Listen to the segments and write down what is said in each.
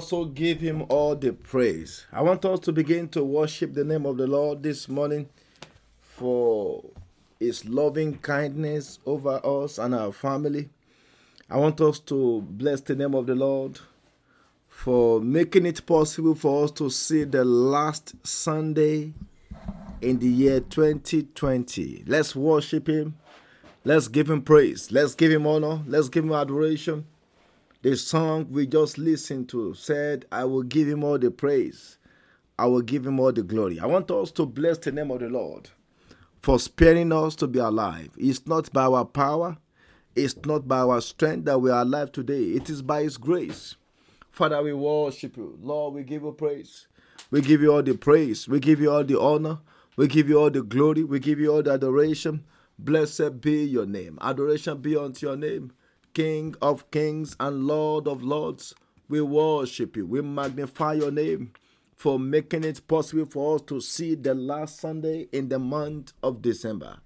also give him all the praise. I want us to begin to worship the name of the Lord this morning for his loving kindness over us and our family. I want us to bless the name of the Lord for making it possible for us to see the last Sunday in the year 2020. Let's worship him. Let's give him praise. Let's give him honor. Let's give him adoration. The song we just listened to said, I will give him all the praise. I will give him all the glory. I want us to bless the name of the Lord for sparing us to be alive. It's not by our power, it's not by our strength that we are alive today. It is by his grace. Father, we worship you. Lord, we give you praise. We give you all the praise. We give you all the honor. We give you all the glory. We give you all the adoration. Blessed be your name. Adoration be unto your name. King of kings and Lord of lords. We worship you. We magnify your name for making it possible for us to see the last Sunday in the month of December.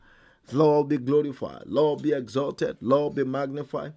Lord be glorified. Lord be exalted. Lord be magnified.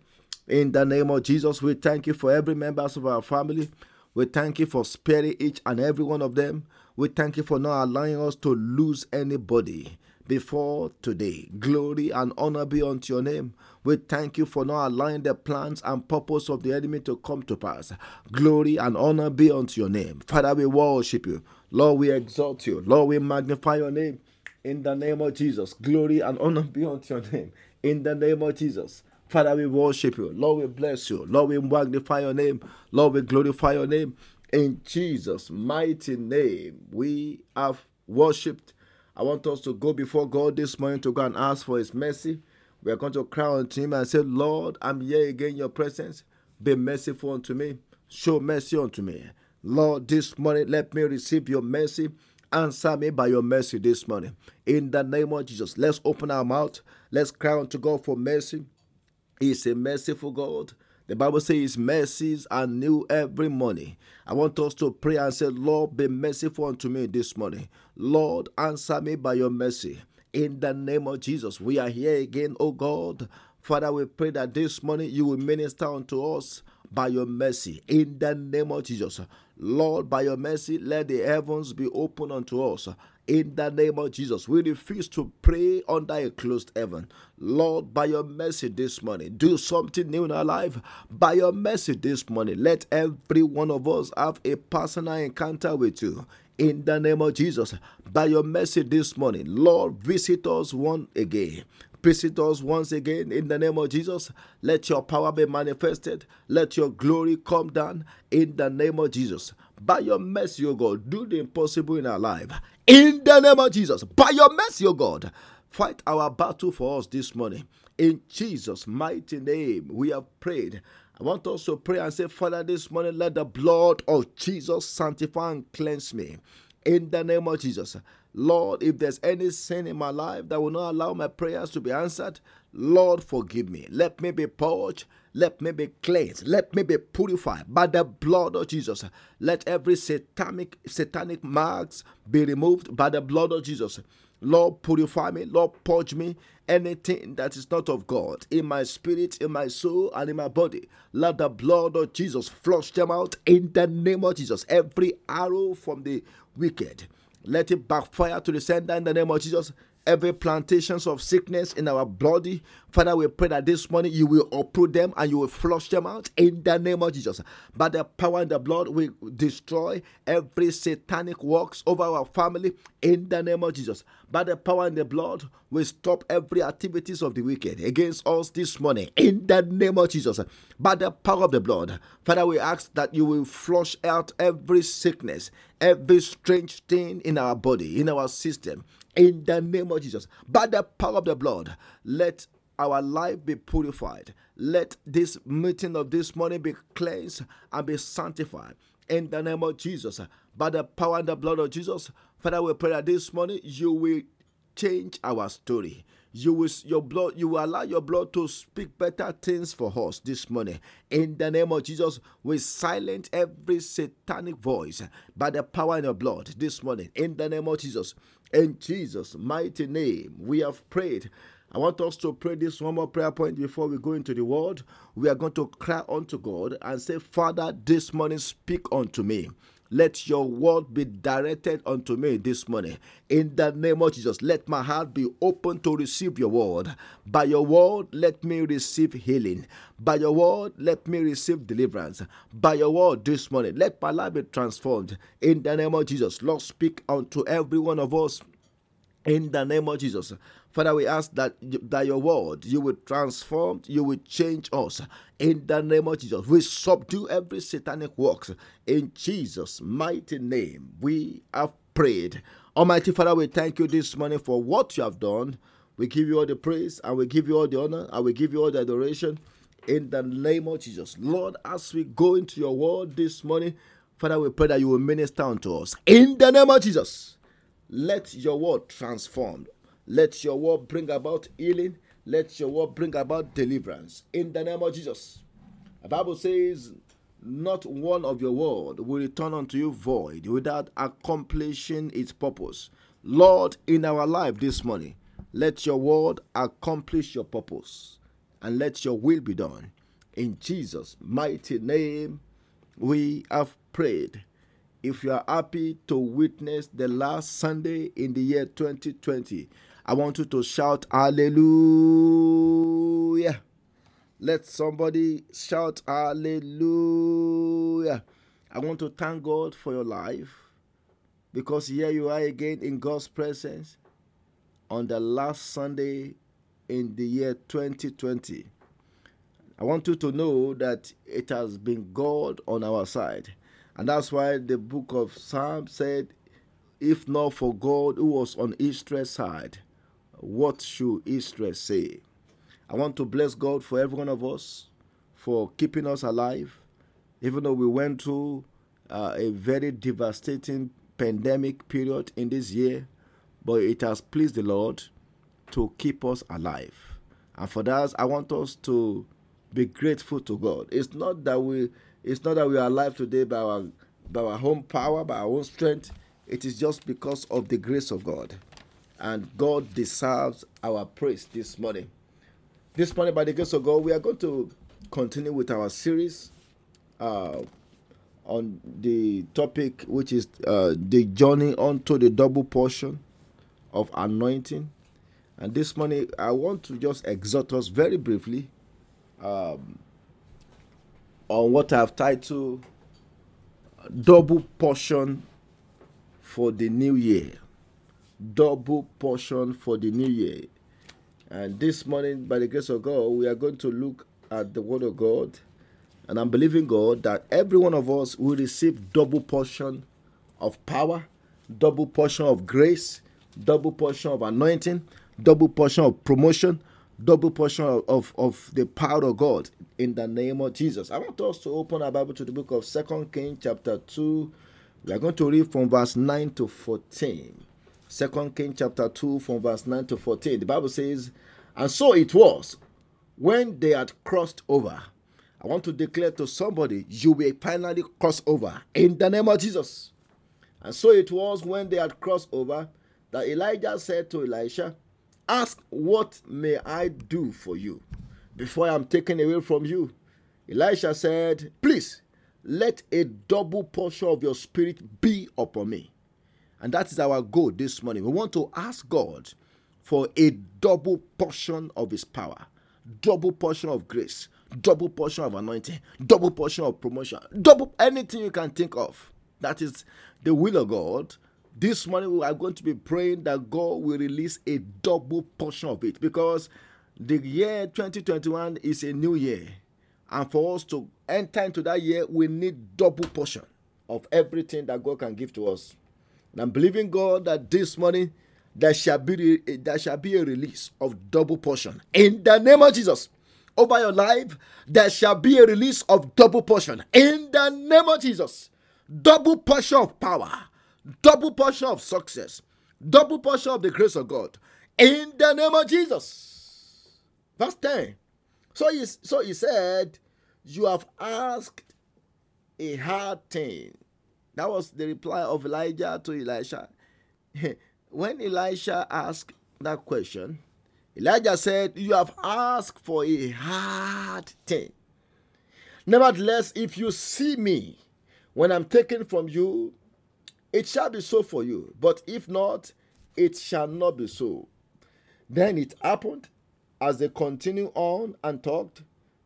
In the name of Jesus, we thank you for every members of our family. We thank you for sparing each and every one of them. We thank you for not allowing us to lose anybody before today. Glory and honor be unto your name. We thank you for not allowing the plans and purpose of the enemy to come to pass. Glory and honor be unto your name. Father, we worship you. Lord, we exalt you. Lord, we magnify your name. In the name of Jesus. Glory and honor be unto your name. In the name of Jesus. Father, we worship you. Lord, we bless you. Lord, we magnify your name. Lord, we glorify your name. In Jesus' mighty name, we have worshipped. I want us to go before God this morning to go and ask for his mercy. We are going to cry unto him and say, Lord, I'm here again in your presence. Be merciful unto me. Show mercy unto me. Lord, this morning, let me receive your mercy. Answer me by your mercy this morning. In the name of Jesus, let's open our mouth. Let's cry unto God for mercy. He's a merciful God. The Bible says mercies are new every morning. I want us to pray and say, Lord, be merciful unto me this morning. Lord, answer me by your mercy in the name of Jesus. We are here again, oh God. Father, we pray that this morning you will minister unto us by your mercy in the name of Jesus. Lord, by your mercy, let the heavens be open unto us in the name of Jesus. We refuse to pray under a closed heaven. Lord, by your mercy this morning, do something new in our life. By your mercy this morning, let every one of us have a personal encounter with you in the name of Jesus. By your mercy this morning, Lord, visit us once again. Visit us once again in the name of Jesus. Let your power be manifested. Let your glory come down in the name of Jesus. By your mercy, O God, do the impossible in our life. In the name of Jesus. By your mercy, O God, fight our battle for us this morning. In Jesus' mighty name, we have prayed. I want us to pray and say, Father, this morning let the blood of Jesus sanctify and cleanse me. In the name of Jesus. Lord, if there's any sin in my life that will not allow my prayers to be answered, Lord, forgive me. Let me be purged. Let me be cleansed. Let me be purified by the blood of Jesus. Let every satanic satanic marks be removed by the blood of Jesus. Lord, purify me. Lord, purge me. Anything that is not of God in my spirit, in my soul, and in my body, let the blood of Jesus flush them out in the name of Jesus. Every arrow from the wicked, let it backfire to the sender in the name of Jesus every plantations of sickness in our body. Father, we pray that this morning you will uproot them and you will flush them out in the name of Jesus. By the power and the blood, we destroy every satanic works over our family in the name of Jesus. By the power and the blood, we stop every activities of the wicked against us this morning in the name of Jesus. By the power of the blood, Father, we ask that you will flush out every sickness, every strange thing in our body, in our system in the name of Jesus. By the power of the blood, let our life be purified. Let this meeting of this morning be cleansed and be sanctified in the name of Jesus. By the power and the blood of Jesus, Father, we pray that this morning you will change our story. You will your blood, you will allow your blood to speak better things for us this morning. In the name of Jesus, we silence every satanic voice by the power in your blood this morning. In the name of Jesus. In Jesus' mighty name, we have prayed. I want us to pray this one more prayer point before we go into the word. We are going to cry unto God and say, Father, this morning speak unto me. Let your word be directed unto me this morning. In the name of Jesus, let my heart be open to receive your word. By your word, let me receive healing. By your word, let me receive deliverance. By your word this morning, let my life be transformed. In the name of Jesus, Lord, speak unto every one of us. In the name of Jesus. Father, we ask that that your word you will transform, you will change us in the name of Jesus. We subdue every satanic works in Jesus' mighty name. We have prayed. Almighty Father, we thank you this morning for what you have done. We give you all the praise and we give you all the honor and we give you all the adoration in the name of Jesus. Lord, as we go into your word this morning, Father, we pray that you will minister unto us in the name of Jesus. Let your word transform let your word bring about healing. Let your word bring about deliverance. In the name of Jesus. The Bible says, Not one of your word will return unto you void without accomplishing its purpose. Lord, in our life this morning, let your word accomplish your purpose and let your will be done. In Jesus' mighty name, we have prayed. if you are happy to witness the last Sunday in the year 2020, I want you to shout hallelujah. Let somebody shout hallelujah. I want to thank God for your life because here you are again in God's presence on the last Sunday in the year 2020. I want you to know that it has been God on our side. And that's why the book of Psalms said, If not for God who was on Israel's side, what should Israel say? I want to bless God for every one of us for keeping us alive, even though we went through uh, a very devastating pandemic period in this year, but it has pleased the Lord to keep us alive. And for that, I want us to be grateful to God. It's not that we it's not that we are alive today by our by our own power, by our own strength. It is just because of the grace of God. And God deserves our praise this morning. This morning, by the grace of God, we are going to continue with our series uh, on the topic, which is uh, the journey onto the double portion of anointing. And this morning, I want to just exhort us very briefly um, on what I've titled Double Portion for the New Year. Double portion for the New Year. And this morning, by the grace of God, we are going to look at the Word of God. And I'm believing God that every one of us will receive double portion of power, double portion of grace, double portion of anointing, double portion of promotion, double portion of, of, of, the power of God in the name of Jesus. I want us to open our Bible to the book of Second Kings, chapter 2. We are going to read from verse 9 to 14. Second Kings, chapter 2, from verse 9 to 14. The Bible says, And so it was when they had crossed over. I want to declare to somebody, you will finally cross over in the name of Jesus. And so it was when they had crossed over that Elijah said to Elisha, Ask, What may I do for you before I am taken away from you? Elisha said, Please, let a double portion of your spirit be upon me. And that is our goal this morning. We want to ask God for a double portion of his power, double portion of grace, double portion of anointing, double portion of promotion, double anything you can think of. That is the will of God this morning we are going to be praying that God will release a double portion of it because the year 2021 is a new year. And for us to enter into that year, we need double portion of everything that God can give to us. And I'm believing God that this morning there shall be eh, there shall be a release of double portion in the name of Jesus. Over your life, there shall be a release of double portion in the name of Jesus. Double portion of power double portion of success, double portion of the grace of God in the name of Jesus. Verse 10. So he, so he said, You have asked a hard thing. That was the reply of Elijah to Elisha. when Elisha asked that question, Elijah said, You have asked for a hard thing. Nevertheless, if you see me when I'm taken from you, it shall be so for you, but if not, it shall not be so. Then it happened, as they continued on and talked,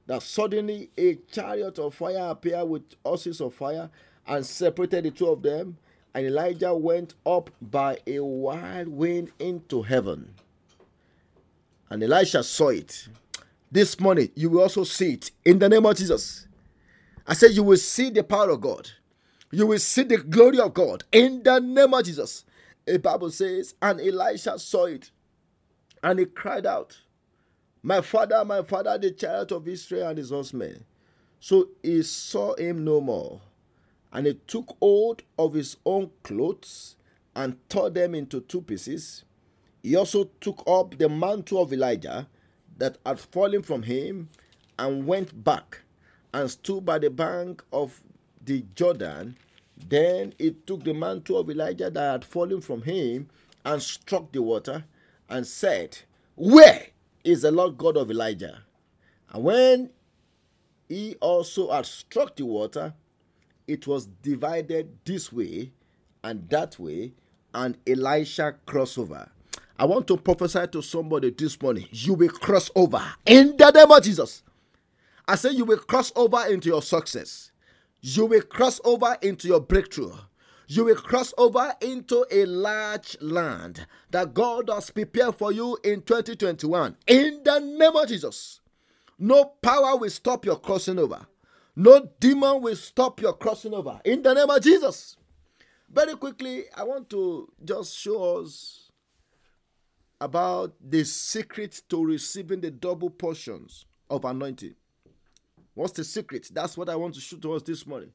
that suddenly a chariot of fire appeared with horses of fire and separated the two of them. And Elijah went up by a wild wind into heaven. And Elisha saw it. This morning, you will also see it in the name of Jesus. I said, You will see the power of God you will see the glory of God in the name of Jesus. A Bible says, and Elisha saw it, and he cried out, My father, my father, the chariot of Israel and his horsemen. So he saw him no more, and he took hold of his own clothes and tore them into two pieces. He also took up the mantle of Elijah that had fallen from him and went back and stood by the bank of the Jordan. Then he took the mantle of Elijah that had fallen from him and struck the water and said, Where is the Lord God of Elijah? And when he also had struck the water, it was divided this way and that way, and Elisha crossover. I want to prophesy to somebody this morning. You will cross over in the name of Jesus. I say you will cross over into your success. You will cross over into your breakthrough. You will cross over into a large land that God has prepared for you in 2021. In the name of Jesus. No power will stop your crossing over. No demon will stop your crossing over. In the name of Jesus. Very quickly, I want to just show us about the secret to receiving the double portions of anointing. What's the secret? That's what I want to show to us this morning.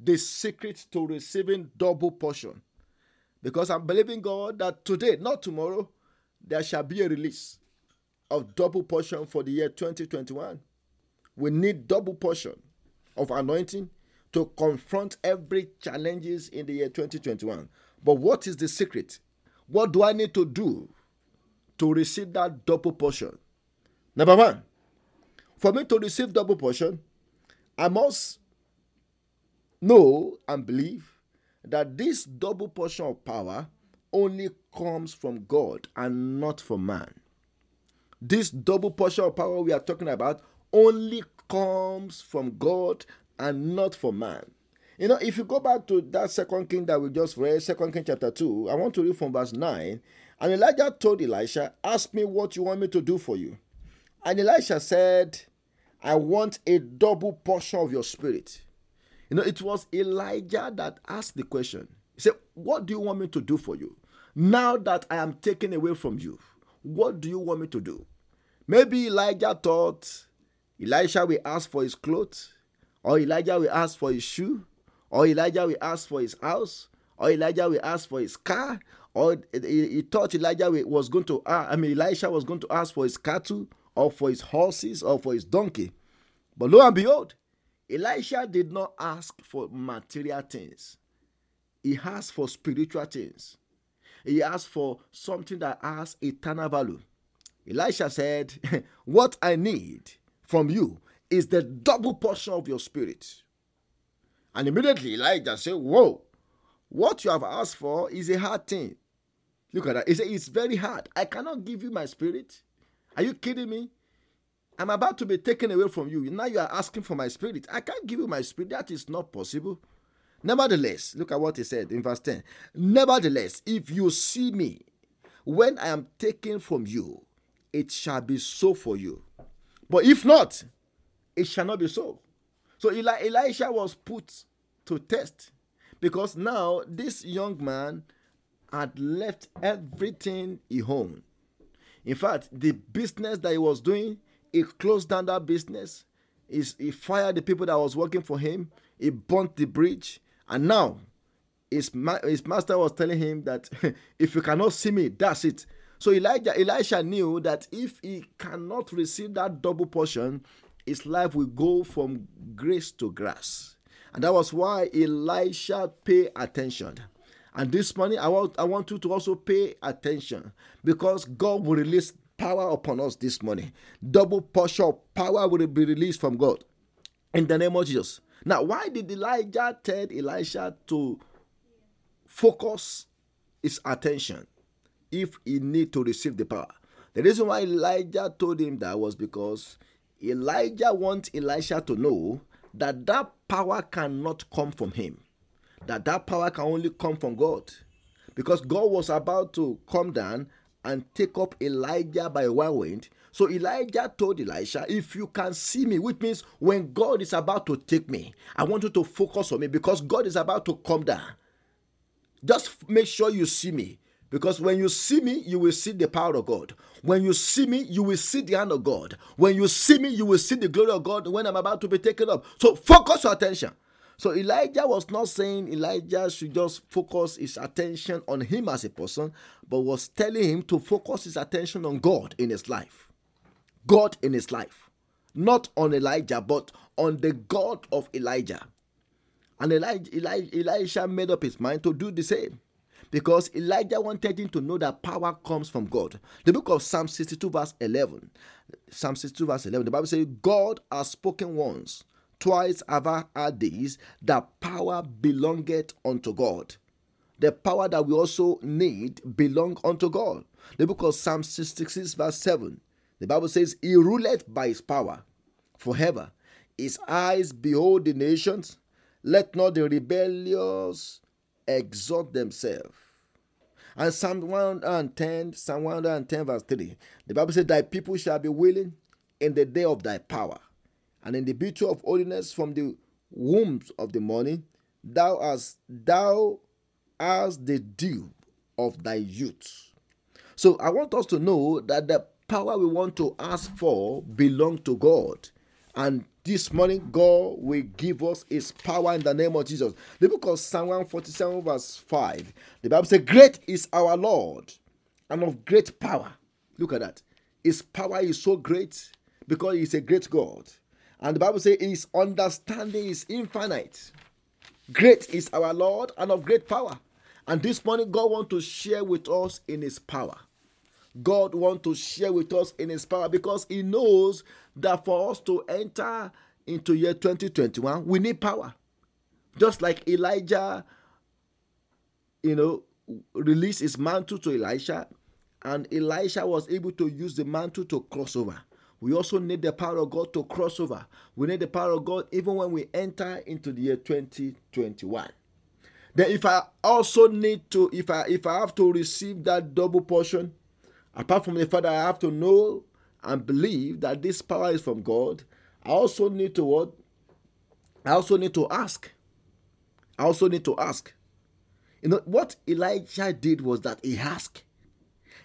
The secret to receiving double portion. Because I'm believing God that today, not tomorrow, there shall be a release of double portion for the year 2021. We need double portion of anointing to confront every challenges in the year 2021. But what is the secret? What do I need to do to receive that double portion? Number one, for me to receive double portion, I must know and believe that this double portion of power only comes from God and not from man. This double portion of power we are talking about only comes from God and not from man. You know, if you go back to that second king that we just read, second king chapter 2, I want to read from verse 9. And Elijah told Elisha, Ask me what you want me to do for you. And Elisha said, I want a double portion of your spirit. You know, it was Elijah that asked the question. He said, What do you want me to do for you? Now that I am taken away from you, what do you want me to do? Maybe Elijah thought Elisha will ask for his clothes. Or Elijah will ask for his shoe, or Elijah will ask for his house, or Elijah will ask for his car, or he, thought Elijah was going to, uh, I mean, Elisha was going to ask for his cattle, or for his horses, or for his donkey. But lo and behold, Elisha did not ask for material things. He asked for spiritual things. He asked for something that has eternal value. Elisha said, What I need from you is the double portion of your spirit. And immediately Elijah said, Whoa, what you have asked for is a hard thing. Look at that. He said, It's very hard. I cannot give you my spirit. Are you kidding me? I'm about to be taken away from you. Now you are asking for my spirit. I can't give you my spirit. That is not possible. Nevertheless, look at what he said in verse 10. Nevertheless, if you see me when I am taken from you, it shall be so for you. But if not, it shall not be so. So Eli- Elisha was put to test because now this young man had left everything he owned. In fact, the business that he was doing, he closed down that business. He, he fired the people that was working for him. He burnt the bridge. And now his, ma- his master was telling him that if you cannot see me, that's it. So Elijah, Elisha knew that if he cannot receive that double portion, his life will go from grace to grass. And that was why Elisha pay attention. And this morning, I want, I want you to also pay attention because God will release power upon us this morning. Double portion of power will be released from God in the name of Jesus. Now, why did Elijah tell Elisha to focus his attention if he need to receive the power? The reason why Elijah told him that was because Elijah wants Elisha to know that that power cannot come from him, that that power can only come from God. Because God was about to come down and take up Elijah by whirlwind. So Elijah told Elisha, If you can see me, which means when God is about to take me, I want you to focus on me because God is about to come down. Just make sure you see me. Because when you see me, you will see the power of God. When you see me, you will see the hand of God. When you see me, you will see the glory of God when I'm about to be taken up. So focus your attention. So Elijah was not saying Elijah should just focus his attention on him as a person, but was telling him to focus his attention on God in his life. God in his life. Not on Elijah, but on the God of Elijah. And Elijah, Elijah, made up his mind to do the same because Elijah wanted him to know that power comes from God. The book of Psalm 62, verse 11. Psalm 62, verse 11. The Bible says, God has spoken once twice have I heard this, that power belongeth unto God. The power that we also need belong unto God. The book of Psalm 66, verse 7. The Bible says, He ruleth by his power forever. His eyes behold the nations. Let not the rebellious exalt themselves. And Psalm 110, Psalm 110, verse 3. The Bible says, Thy people shall be willing in the day of thy power, and in the beauty of holiness from the wombs of the morning, thou hast thou as the dew of thy youth. So I want us to know that the power we want to ask for belong to God. And this morning, God will give us His power in the name of Jesus. The book of Psalm 147, verse 5, the Bible says, Great is our Lord and of great power. Look at that. His power is so great because He's a great God. And the Bible says, His understanding is infinite. Great is our Lord and of great power. And this morning, God wants to share with us in His power. God wants to share with us in His power because He knows that for us to enter into year 2021, we need power. Just like Elijah, you know, released his mantle to Elisha, and Elisha was able to use the mantle to cross over. We also need the power of God to cross over. We need the power of God even when we enter into the year 2021. Then if I also need to, if I if I have to receive that double portion, apart from the fact that I have to know and believe that this power is from God, I also need to what? I also need to ask. I also need to ask. You know what Elijah did was that he asked.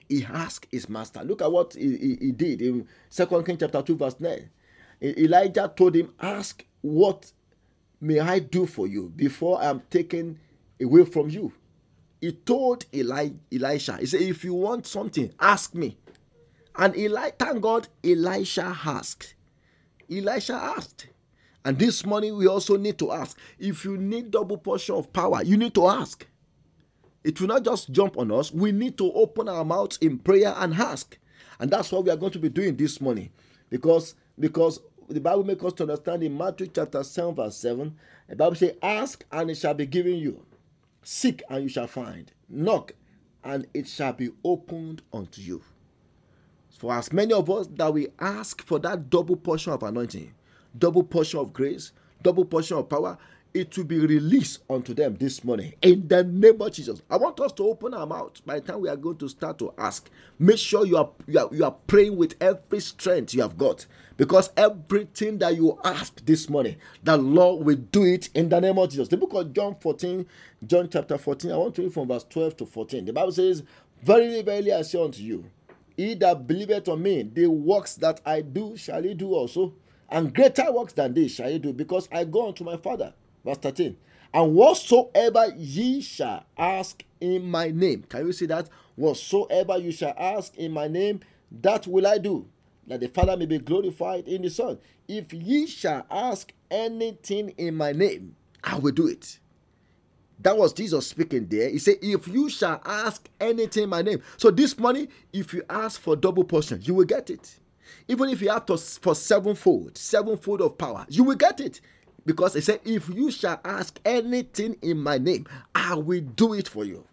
He asked his master. Look at what he, he, he did in Second King chapter 2, verse 9. Elijah told him, Ask what may I do for you before I am taken away from you. He told Eli, Elisha, he said, If you want something, ask me. And Eli, thank God, Elisha asked. Elisha asked. And this morning we also need to ask. If you need double portion of power, you need to ask. It will not just jump on us. We need to open our mouths in prayer and ask. And that's what we are going to be doing this morning. Because because the Bible makes us to understand in Matthew chapter 7, verse 7, the Bible says, Ask and it shall be given you. Seek and you shall find. Knock and it shall be opened unto you. For as many of us that we ask for that double portion of anointing, double portion of grace, double portion of power, it will be released unto them this morning in the name of Jesus. I want us to open our mouth by the time we are going to start to ask. Make sure you are you are, you are praying with every strength you have got because everything that you ask this morning, the Lord will do it in the name of Jesus. The book of John 14, John chapter 14, I want to read from verse 12 to 14. The Bible says, Verily, verily, I say unto you, he that believeth on me, the works that I do shall he do also, and greater works than this shall he do, because I go unto my Father. Verse 13. And whatsoever ye shall ask in my name. Can you see that? Whatsoever you shall ask in my name, that will I do, that the Father may be glorified in the Son. If ye shall ask anything in my name, I will do it. That was Jesus speaking there. He said, If you shall ask anything in my name. So this morning, if you ask for double portion, you will get it. Even if you ask for sevenfold, sevenfold of power, you will get it. Because he said, If you shall ask anything in my name, I will do it for you.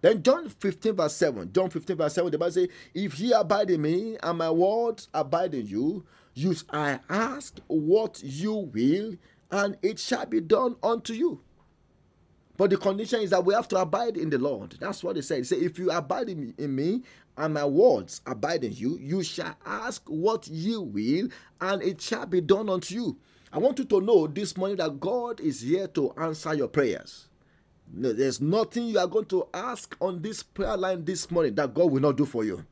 Then John 15, verse 7. John 15, verse 7, the Bible says, If ye abide in me and my words abide in you, you I ask what you will, and it shall be done unto you. But the condition is that we have to abide in the Lord. That's what he said. He said, If you abide in me, in me and my words abide in you, you shall ask what you will, and it shall be done unto you. I want you to know this morning that God is here to answer your prayers. There's nothing you are going to ask on this prayer line this morning that God will not do for you.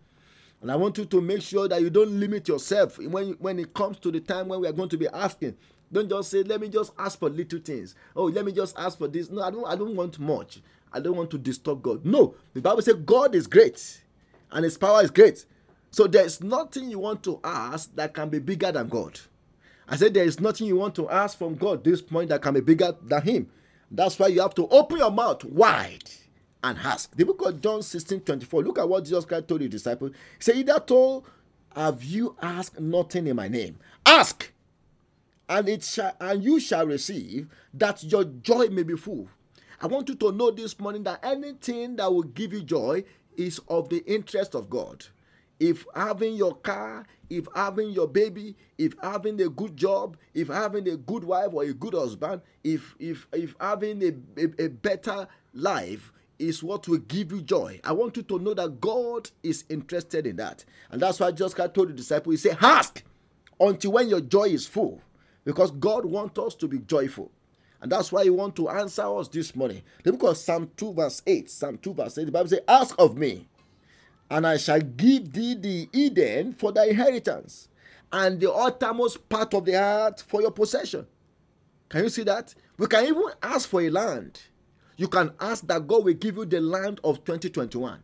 And I want you to make sure that you don't limit yourself when, when it comes to the time when we are going to be asking. Don't just say, let me just ask for little things. Oh, let me just ask for this. No, I don't, I don't want much. I don't want to disturb God. No, the Bible says God is great and his power is great. So there's nothing you want to ask that can be bigger than God. I said there is nothing you want to ask from God this point that can be bigger than Him. That's why you have to open your mouth wide and ask. The book of John 16 24. Look at what Jesus Christ told his disciples. He said, Either told, have you asked nothing in my name? Ask, and it shall and you shall receive that your joy may be full. I want you to know this morning that anything that will give you joy is of the interest of God. If having your car, if having your baby, if having a good job, if having a good wife or a good husband, if if if having a, a, a better life is what will give you joy. I want you to know that God is interested in that. And that's why God told the disciple, He said, Ask until when your joy is full. Because God wants us to be joyful. And that's why He wants to answer us this morning. The book of Psalm 2, verse 8. Psalm 2, verse 8. The Bible says, Ask of me, and I shall give thee the heathen for thy inheritance, and the uttermost part of the earth for your possession. Can you see that? We can even ask for a land you can ask that God will give you the land of 2021.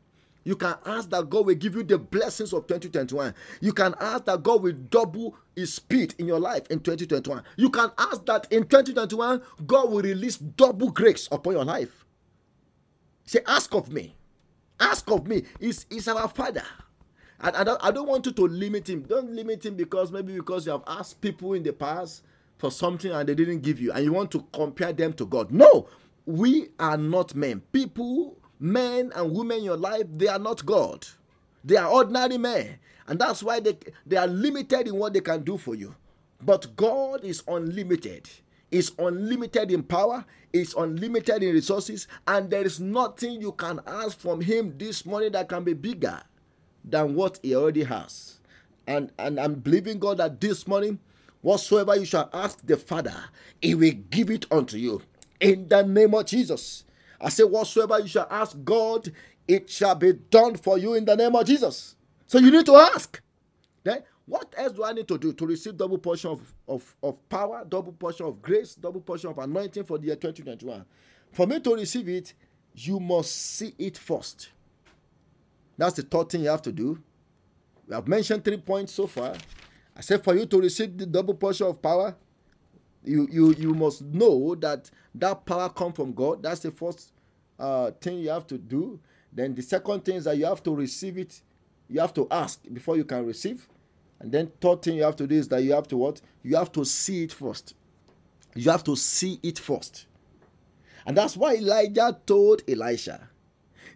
You can ask that God will give you the blessings of 2021. You can ask that God will double his speed in your life in 2021. You can ask that in 2021, God will release double grace upon your life. Say, ask of me. Ask of me. He's, he's our father. And I don't, I don't want you to limit him. Don't limit him because maybe because you have asked people in the past for something and they didn't give you and you want to compare them to God. No, we are not men. People, men and women in your life, they are not God. They are ordinary men. And that's why they, they are limited in what they can do for you. But God is unlimited. Is unlimited in power, is unlimited in resources, and there is nothing you can ask from Him this morning that can be bigger than what He already has. And, and I'm believing God that this morning, whatsoever you shall ask the Father, He will give it unto you in the name of Jesus. I say, whatsoever you shall ask God, it shall be done for you in the name of Jesus. So you need to ask. Then what else do I need to do to receive double portion of, of, of power, double portion of grace, double portion of anointing for the year 2021? For me to receive it, you must see it first. That's the third thing you have to do. We have mentioned three points so far. I said for you to receive the double portion of power, you you you must know that that power come from god. That's the first uh, thing you have to do. Then the second thing is that you have to receive it. You have to ask before you can receive. And then third thing you have to do is that you have to what? You have to see it first. You have to see it first. And that's why elijah told elisha.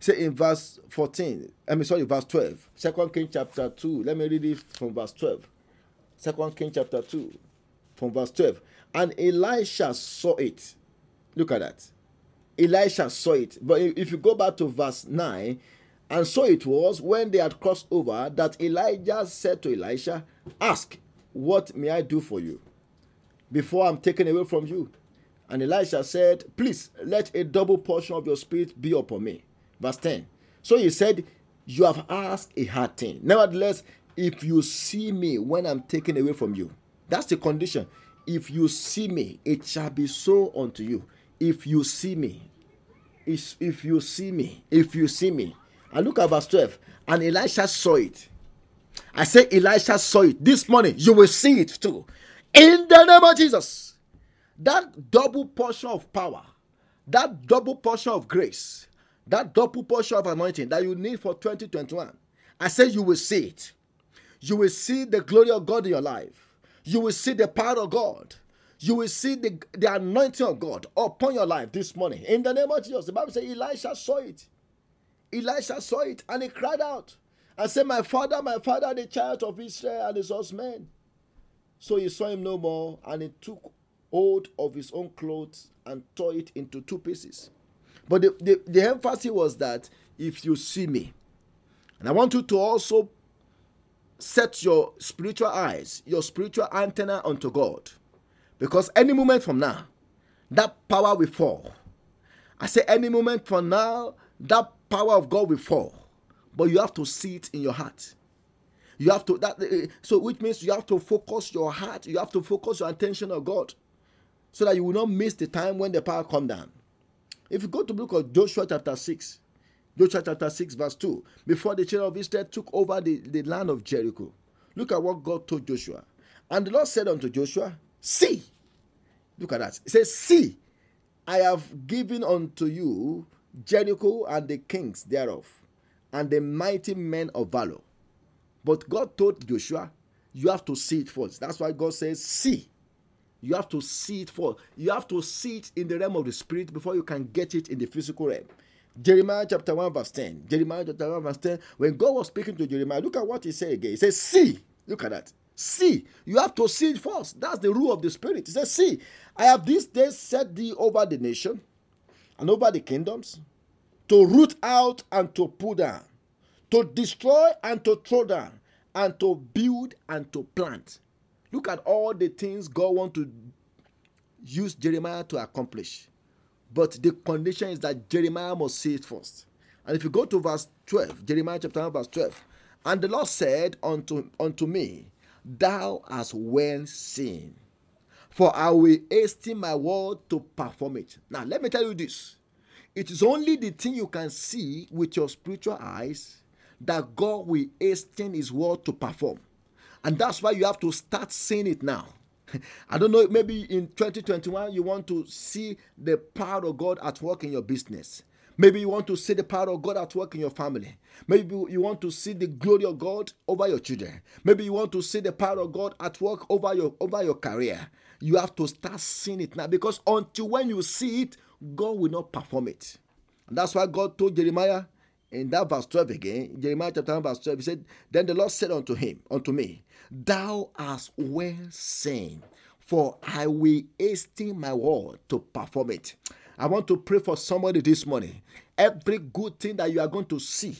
Say in verse 14 i mean sorry verse 12 second king chapter 2 let me read it from verse 12 second king chapter 2 from verse 12 and Elisha saw it. Look at that. Elisha saw it. But if you go back to verse 9, and so it was when they had crossed over that Elijah said to Elisha, Ask, what may I do for you before I'm taken away from you? And Elisha said, Please let a double portion of your spirit be upon me. Verse 10. So he said, You have asked a hard thing. Nevertheless, if you see me when I'm taken away from you, that's the condition. If you see me, it shall be so unto you. If you see me, if, if you see me, if you see me. And look at verse 12. And Elisha saw it. I say Elisha saw it. This morning, you will see it too. In the name of Jesus. That double portion of power, that double portion of grace, that double portion of anointing that you need for 2021. I say you will see it. You will see the glory of God in your life you will see the power of God. You will see the, the anointing of God upon your life this morning. In the name of Jesus. The Bible says Elisha saw it. Elisha saw it and he cried out and said, My father, my father, the child of Israel and his horsemen. So he saw him no more and he took hold of his own clothes and tore it into two pieces. But the, the, the emphasis was that if you see me, and I want you to also set your spiritual eyes, your spiritual antenna onto God. Because any moment from now, that power will fall. I say, any moment from now, that power of God will fall. But you have to see it in your heart. You have to that eh, so which means you have to focus your heart, you have to focus your attention on God so that you will not miss the time when the power come down. If you go to book of Joshua chapter 6, Joshua chapter 6, verse 2. Before the children of Israel took over the, the land of Jericho. Look at what God told Joshua. And the Lord said unto Joshua, See. Look at that. He says, See, I have given unto you Jericho and the kings thereof, and the mighty men of valor. But God told Joshua, You have to see it first. That's why God says, See. You have to see it first. you have to see it in the realm of the spirit before you can get it in the physical realm. Jeremiah chapter 1, verse 10. Jeremiah chapter 1, verse 10. When God was speaking to Jeremiah, look at what he said again. He says, See, look at that. See, you have to see it first. That's the rule of the spirit. He says, See, I have this day set thee over the nation and over the kingdoms to root out and to pull down, to destroy and to throw down, and to build and to plant. Look at all the things God wants to use Jeremiah to accomplish. But the condition is that Jeremiah must see it first. And if you go to verse 12, Jeremiah chapter 1, verse 12, and the Lord said unto, unto me, Thou hast well seen, for I will hasten my word to perform it. Now, let me tell you this it is only the thing you can see with your spiritual eyes that God will hasten His word to perform. And that's why you have to start seeing it now. I don't know, maybe in 2021 you want to see the power of God at work in your business. Maybe you want to see the power of God at work in your family. Maybe you want to see the glory of God over your children. Maybe you want to see the power of God at work over your over your career. You have to start seeing it now because until when you see it, God will not perform it. And that's why God told Jeremiah in that verse 12 again, Jeremiah chapter 1, verse 12, he said, Then the Lord said unto him, unto me, Thou hast well said, for I will hasten my word to perform it. I want to pray for somebody this morning. Every good thing that you are going to see,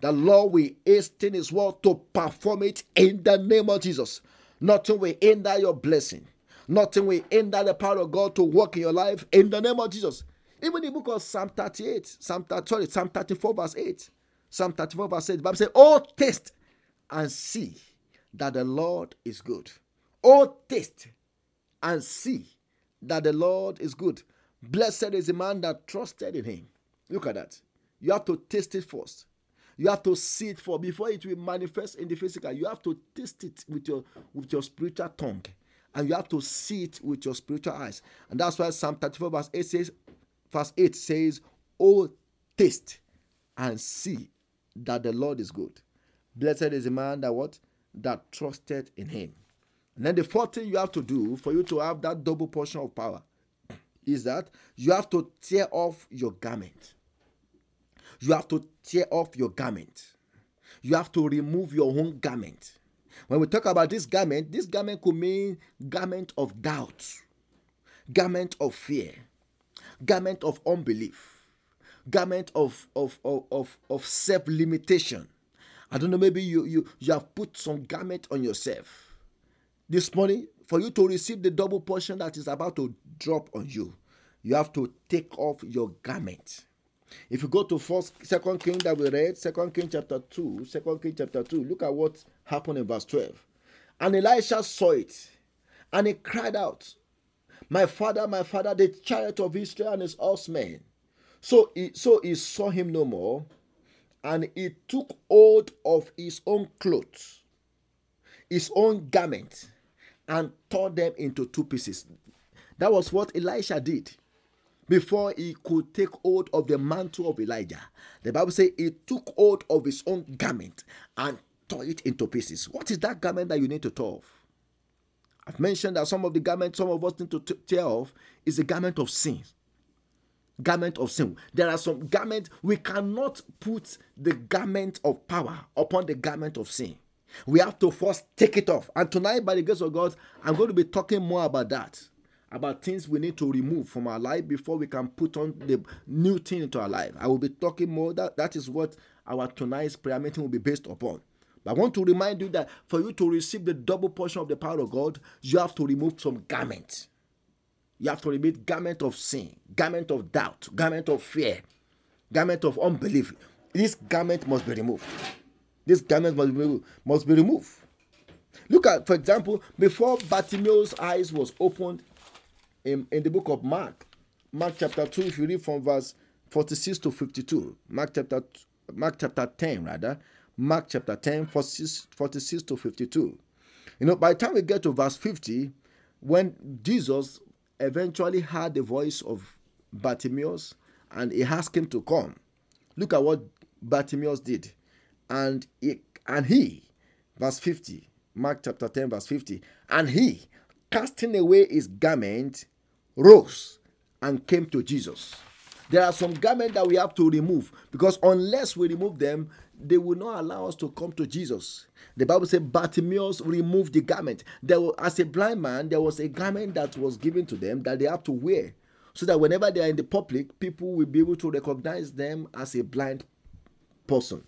the Lord will hasten his word to perform it in the name of Jesus. Nothing will hinder your blessing. Nothing will hinder the power of God to work in your life in the name of Jesus. Even the book of Psalm 38, Psalm, sorry, Psalm 34, verse 8. Psalm 34, verse 8. The Bible says, Oh, taste and see that the Lord is good. Oh, taste and see that the Lord is good. Blessed is the man that trusted in him. Look at that. You have to taste it first. You have to see it for before it will manifest in the physical. You have to taste it with your with your spiritual tongue. And you have to see it with your spiritual eyes. And that's why Psalm 34, verse 8 says, verse 8 says, Oh, taste and see that the Lord is good. Blessed is the man that what? That trusted in him. And then the fourth thing you have to do for you to have that double portion of power is that you have to tear off your garment. You have to tear off your garment. You have to remove your own garment. When we talk about this garment, this garment could mean garment of doubt, garment of fear, garment of unbelief, garment of of of of, of self-limitation. I don't know, maybe you you you have put some garment on yourself. This morning, for you to receive the double portion that is about to drop on you, you have to take off your garment. If you go to first second king that we read, second king chapter 2, second king chapter 2, look at what happened in verse 12. And Elisha saw it, and he cried out, my father, my father, the chariot of Israel and his horsemen. So he, so he saw him no more, and he took hold of his own clothes, his own garment, and tore them into two pieces. That was what Elisha did before he could take hold of the mantle of Elijah. The Bible says he took hold of his own garment and tore it into pieces. What is that garment that you need to tear off? I've mentioned that some of the garments some of us need to tear off is the garment of sin. Garment of sin. There are some garments we cannot put the garment of power upon the garment of sin. We have to first take it off. And tonight, by the grace of God, I'm going to be talking more about that. About things we need to remove from our life before we can put on the new thing into our life. I will be talking more. That, that is what our tonight's prayer meeting will be based upon. But I want to remind you that for you to receive the double portion of the power of God, you have to remove some garment. You have to remove garment of sin, garment of doubt, garment of fear, garment of unbelief. This garment must be removed. This garment must be removed. Must be removed. Look at, for example, before Bartimaeus' eyes was opened in, in the book of Mark, Mark chapter 2, if you read from verse 46 to 52, Mark chapter Mark chapter 10, rather, Mark chapter 10, 46, 46 to 52. You know, by the time we get to verse 50, when Jesus eventually heard the voice of Bartimaeus and he asked him to come, look at what Bartimaeus did. And he, and he, verse 50, Mark chapter 10, verse 50, and he, casting away his garment, rose and came to Jesus. There are some garments that we have to remove because unless we remove them, they will not allow us to come to Jesus. The Bible says Bartimaeus removed the garment. There was, as a blind man, there was a garment that was given to them that they have to wear so that whenever they are in the public, people will be able to recognize them as a blind person.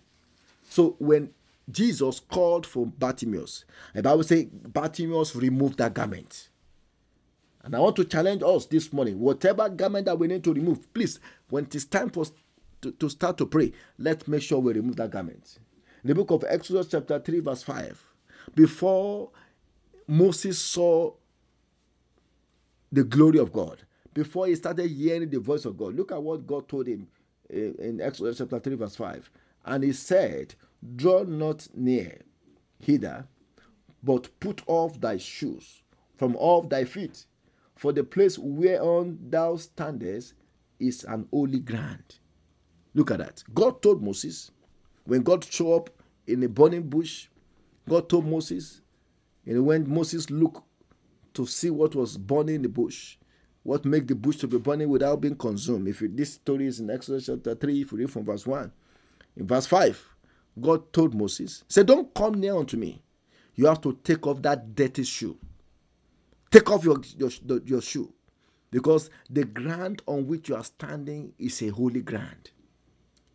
So when Jesus called for Bartimaeus, the Bible says Bartimaeus removed that garment. And I want to challenge us this morning. Whatever garment that we need to remove, please, when it is time for to, start to pray, let's make sure we remove that garment. In the book of Exodus, chapter 3, verse 5, before Moses saw the glory of God, before he started hearing the voice of God, look at what God told him eh, in Exodus chapter 3, verse 5. And he said, Draw not near hither, but put off thy shoes from off thy feet, for the place whereon thou standest is an holy ground. Look at that. God told Moses, when God showed up in a burning bush, God told Moses, and when Moses looked to see what was burning in the bush, what make the bush to be burning without being consumed. If this story is in Exodus chapter 3, if you read from verse 1. In verse 5, God told Moses, say, Don't come near unto me. You have to take off that dirty shoe. Take off your, your, your shoe because the ground on which you are standing is a holy ground.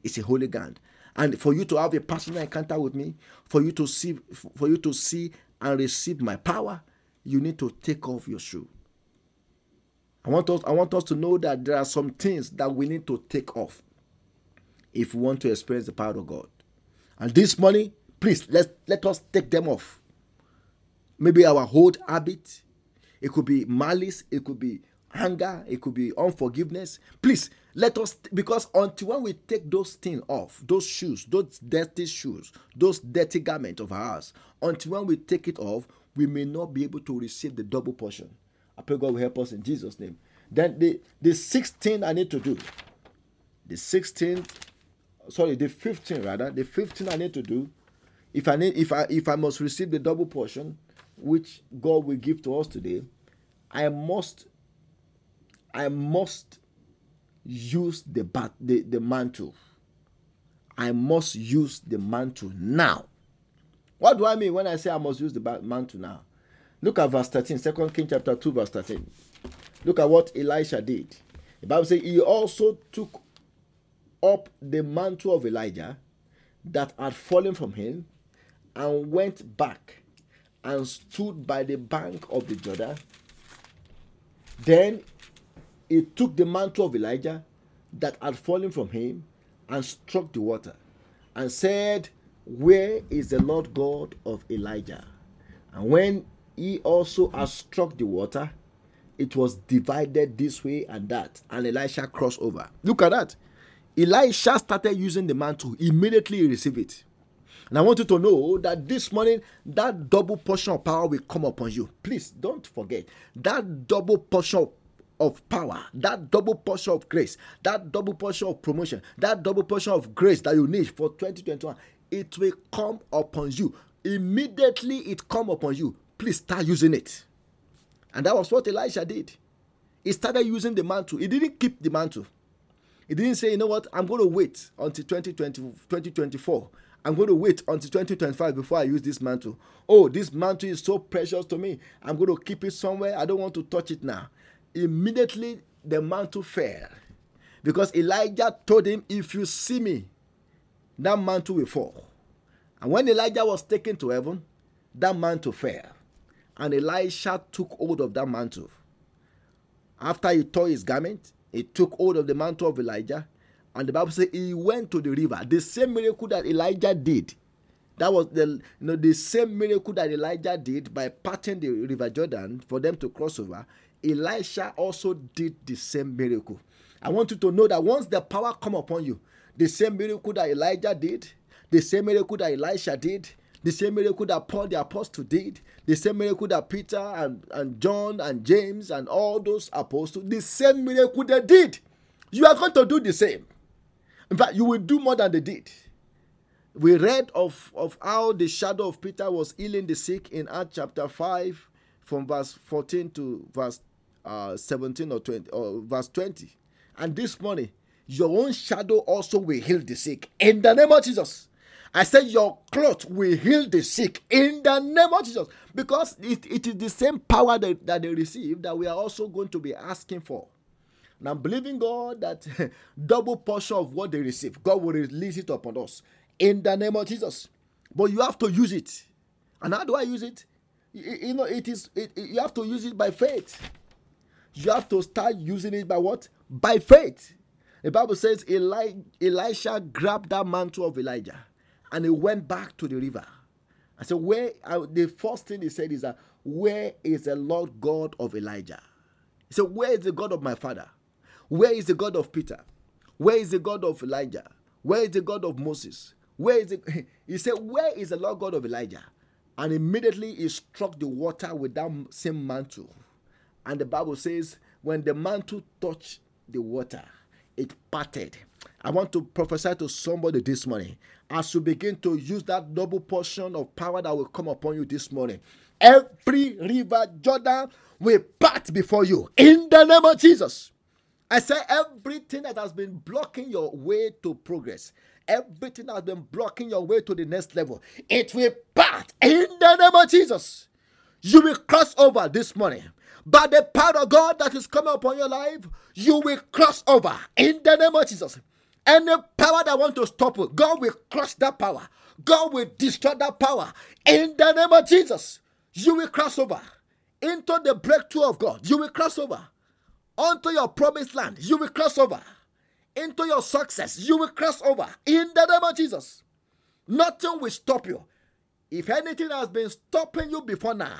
It's a holy ground. And for you to have a personal encounter with me, for you to see, for you to see and receive my power, you need to take off your shoe. I want us, I want us to know that there are some things that we need to take off if we want to experience the power of God. And this morning, please let let us take them off. Maybe our old habit, it could be malice, it could be anger, it could be unforgiveness. Please let us, because until when we take those things off, those shoes, those dirty shoes, those dirty garments of ours, until when we take it off, we may not be able to receive the double portion. I pray God will help us in Jesus' name. Then the, the 16 I need to do, the 16, sorry, the 15 rather, the 15 I need to do, if I need, if I if I must receive the double portion, which God will give to us today, I must I must use the bat, the, the mantle. I must use the mantle now. What do I mean when I say I must use the mantle now? Look at verse 13, 2 King chapter 2, verse 13. Look at what Elisha did. The Bible says he also took up the mantle of Elijah that had fallen from him and went back and stood by the bank of the Jordan. Then he took the mantle of Elijah that had fallen from him and struck the water and said, Where is the Lord God of Elijah? And when he also had struck the water, it was divided this way and that, and Elisha crossed over. Look at that. Elisha started using the mantle, immediately he received it. And I want you to know that this morning, that double portion of power will come upon you. Please don't forget that double portion of power, that double portion of grace, that double portion of promotion, that double portion of grace that you need for 2021, it will come upon you. Immediately it come upon you. Please start using it. And that was what Elisha did. He started using the mantle. He didn't keep the mantle. He didn't say, you know what, I'm going to wait until 2020, 2024 I'm going to wait until 2025 before I use this mantle. Oh, this mantle is so precious to me. I'm going to keep it somewhere. I don't want to touch it now. Immediately, the mantle fell. Because Elijah told him, If you see me, that mantle will fall. And when Elijah was taken to heaven, that mantle fell. And Elisha took hold of that mantle. After he tore his garment, he took hold of the mantle of Elijah and the Bible says he went to the river. The same miracle that Elijah did. That was the you know the same miracle that Elijah did by parting the river Jordan for them to cross over. Elisha also did the same miracle. I want you to know that once the power come upon you, the same miracle that Elijah did, the same miracle that Elisha did, the same miracle that Paul the apostle did, the same miracle that Peter and, and John and James and all those apostles, the same miracle they did. You are going to do the same. In fact, you will do more than they did. We read of, of how the shadow of Peter was healing the sick in Acts chapter 5, from verse 14 to verse uh, 17 or 20 or verse 20. And this morning, your own shadow also will heal the sick. In the name of Jesus. I said, Your cloth will heal the sick in the name of Jesus. Because it, it is the same power that, that they receive that we are also going to be asking for. And I'm believing God that double portion of what they receive, God will release it upon us in the name of Jesus. But you have to use it. And how do I use it? You, know, it is it, you have to use it by faith. You have to start using it by what? By faith. The Bible says Eli, Elisha grabbed that mantle of Elijah and he went back to the river. I said, Where uh, the first thing he said is that where is the Lord God of Elijah? He said, Where is the God of my father? Where is the God of Peter? Where is the God of Elijah? Where is the God of Moses? Where is the he said, Where is the Lord God of Elijah? And immediately he struck the water with that same mantle. And the Bible says, when the mantle touched the water, it parted. I want to prophesy to somebody this morning as you begin to use that double portion of power that will come upon you this morning. Every river Jordan will part before you in the name of Jesus. I say everything that has been blocking your way to progress, everything that has been blocking your way to the next level, it will part in the name of Jesus. You will cross over this morning. By the power of God that is coming upon your life, you will cross over in the name of Jesus. Any power that want to stop you, God will crush that power. God will destroy that power in the name of Jesus. You will cross over into the breakthrough of God. You will cross over onto your promised land. You will cross over into your success. You will cross over in the name of Jesus. Nothing will stop you. If anything has been stopping you before now,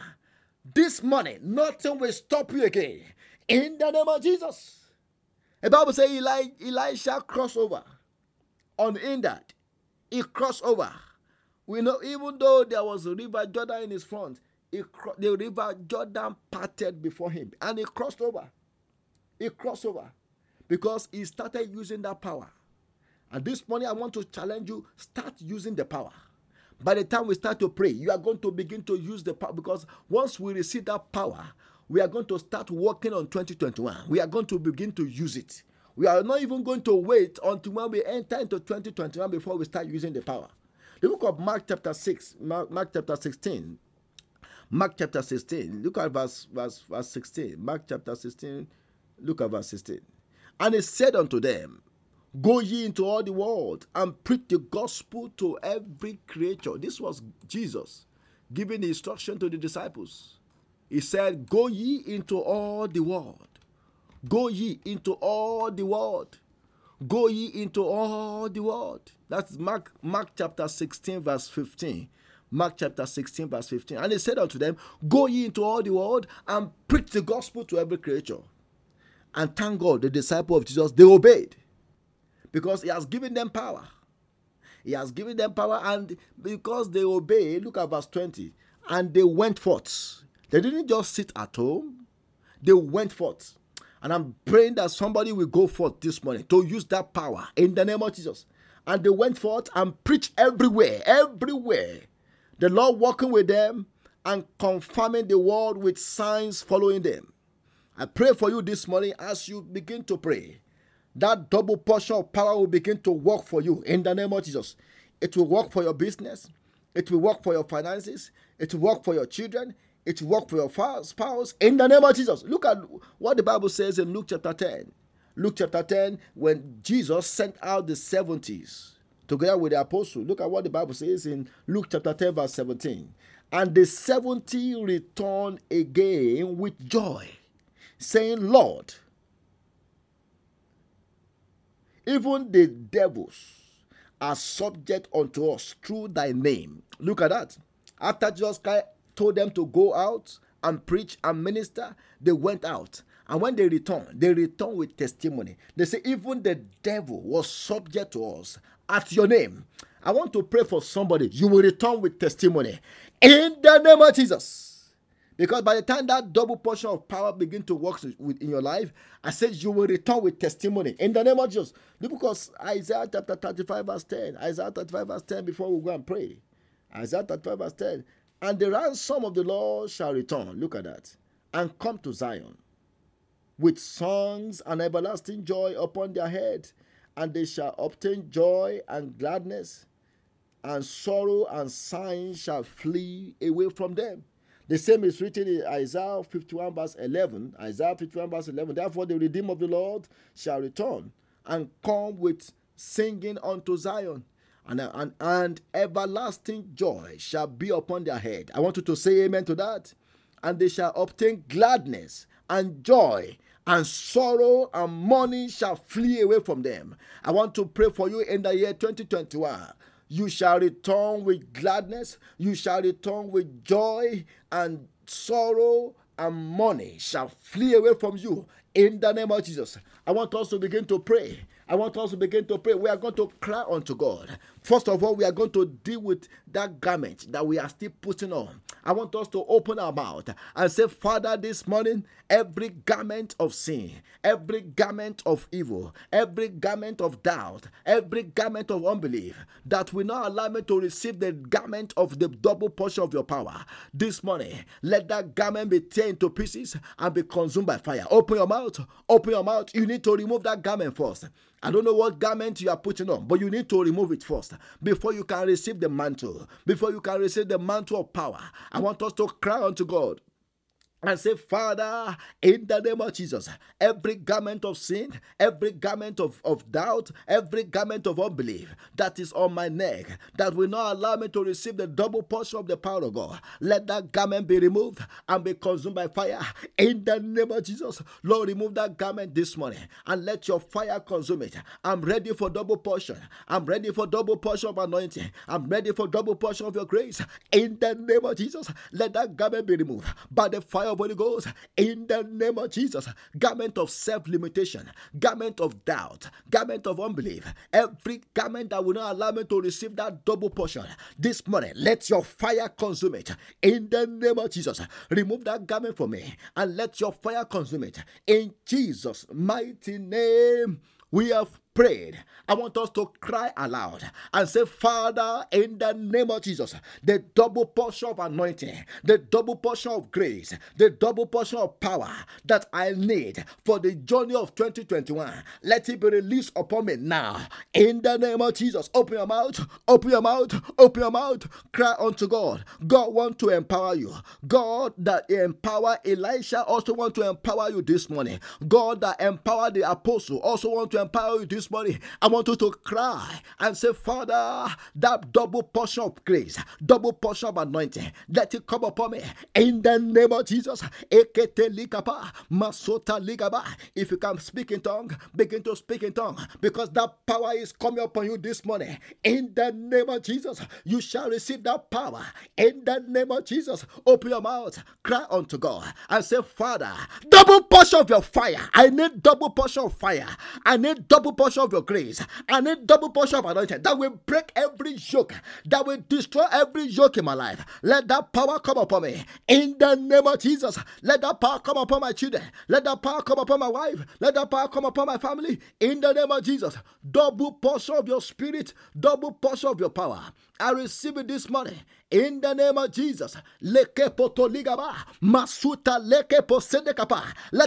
this morning, nothing will stop you again. In the name of Jesus. The Bible says Eli, Elisha crossed over unhindered. He crossed over. We know even though there was a river Jordan in his front, he, the river Jordan parted before him and he crossed over. He crossed over because he started using that power. And this morning, I want to challenge you start using the power. By the time we start to pray, you are going to begin to use the power because once we receive that power, we are going to start working on 2021. We are going to begin to use it. We are not even going to wait until when we enter into 2021 before we start using the power. The book of Mark chapter 6, Mark, Mark chapter 16. Mark chapter 16. Look at verse, verse, verse 16. Mark chapter 16. Look at verse 16. And he said unto them, Go ye into all the world and preach the gospel to every creature. This was Jesus giving the instruction to the disciples. He said, Go ye into all the world. Go ye into all the world. Go ye into all the world. That's Mark, Mark chapter 16, verse 15. Mark chapter 16, verse 15. And he said unto them, Go ye into all the world and preach the gospel to every creature. And thank God, the disciple of Jesus, they obeyed because he has given them power. He has given them power, and because they obey, look at verse 20, and they went forth. They didn't just sit at home, they went forth. And I'm praying that somebody will go forth this morning to use that power in the name of Jesus. And they went forth and preached everywhere, everywhere. The Lord walking with them and confirming the word with signs following them. I pray for you this morning as you begin to pray that double portion of power will begin to work for you in the name of Jesus. It will work for your business, it will work for your finances, it will work for your children, it will work for your spouse in the name of Jesus. Look at what the Bible says in Luke chapter 10. Luke chapter 10, when Jesus sent out the 70s together with the apostles. Look at what the Bible says in Luke chapter 10, verse 17. And the 70 returned again with joy, saying, Lord, even the devils are subject unto us through thy name. Look at that. After Jesus Christ told them to go out and preach and minister, they went out. And when they returned, they returned with testimony. They say, even the devil was subject to us at your name. I want to pray for somebody. You will return with testimony in the name of Jesus. Because by the time that double portion of power begin to work in your life, I said you will return with testimony in the name of Jesus. Look, because Isaiah chapter 35, verse 10, Isaiah 35, verse 10, before we go and pray. Isaiah 35, verse 10, And the ransom of the Lord shall return. Look at that. And come to Zion with songs and everlasting joy upon their head. And they shall obtain joy and gladness, and sorrow and sighing shall flee away from them. The same is written in Isaiah 51, verse 11. Isaiah 51, verse 11. Therefore, the redeemed of the Lord shall return and come with singing unto Zion and, and, and everlasting joy shall be upon their head. I want you to say amen to that. And they shall obtain gladness and joy, and sorrow and mourning shall flee away from them. I want to pray for you in the year 2021. You shall return with gladness, you shall return with joy, and sorrow and money shall flee away from you in the name of Jesus. I want us to begin to pray I want us to begin to pray. We are going to cry unto God. First of all, we are going to deal with that garment that we are still putting on. I want us to open our mouth and say, Father, this morning, every garment of sin, every garment of evil, every garment of doubt, every garment of unbelief that will not allow me to receive the garment of the double portion of your power this morning, let that garment be torn into pieces and be consumed by fire. Open your mouth, open your mouth. You need to remove that garment first. I don't know what garment you are putting on, but you need to remove it first before you can receive the mantle, before you can receive the mantle of power. I want us to cry unto God and say, Father, in the name of Jesus, every garment of sin, every garment of, of doubt, every garment of unbelief that is on my neck, that will not allow me to receive the double portion of the power of God, let that garment be removed and be consumed by fire. In the name of Jesus, Lord, remove that garment this morning and let your fire consume it. I'm ready for double portion. I'm ready for double portion of anointing. I'm ready for double portion of your grace. In the name of Jesus, let that garment be removed by the fire of Holy Ghost in the name of Jesus. Garment of self limitation, garment of doubt, garment of unbelief, every garment that will not allow me to receive that double portion this morning, let your fire consume it in the name of Jesus. Remove that garment from me and let your fire consume it in Jesus' mighty name. We have prayed, I want us to cry aloud and say, Father, in the name of Jesus, the double portion of anointing, the double portion of grace, the double portion of power that I need for the journey of 2021, let it be released upon me now. In the name of Jesus, open your mouth, open your mouth, open your mouth, cry unto God. God want to empower you. God that empower Elisha also want to empower you this morning. God that empower the apostle also want to empower you this this morning, I want you to cry and say, Father, that double portion of grace, double portion of anointing, let it come upon me in the name of Jesus. If you can speak in tongue, begin to speak in tongue because that power is coming upon you this morning. In the name of Jesus, you shall receive that power. In the name of Jesus, open your mouth, cry unto God, and say, Father, double portion of your fire. I need double portion of fire. I need double portion portion of your grace and a double portion of anointing that will break every yoke, that will destroy every yoke in my life. Let that power come upon me in the name of Jesus. Let that power come upon my children. Let that power come upon my wife. Let that power come upon my family in the name of Jesus. Double portion of your spirit, double portion of your power. I receive it this morning in the name of Jesus. Let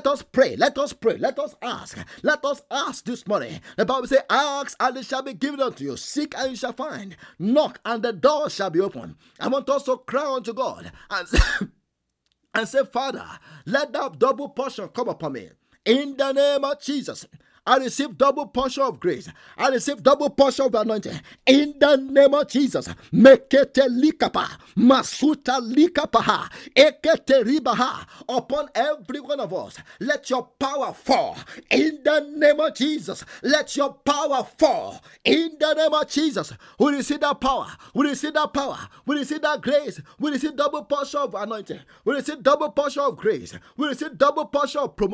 us pray. Let us pray. Let us ask. Let us ask this morning. The Bible says, Ask and it shall be given unto you. Seek and you shall find. Knock and the door shall be opened. I want us to cry unto God and, and say, Father, let that double portion come upon me. In the name of Jesus. I receive double portion of grace. I receive double portion of anointing. In the name of Jesus. Mekete likapa. Masuta likapaha. Ekete ribaha. Upon every one of us. Let your power fall. In the name of Jesus. Let your power fall. In the name of Jesus. We receive that power. We receive that power. We receive that grace. We receive double portion of anointing. We receive double portion of grace. We receive double portion of promotion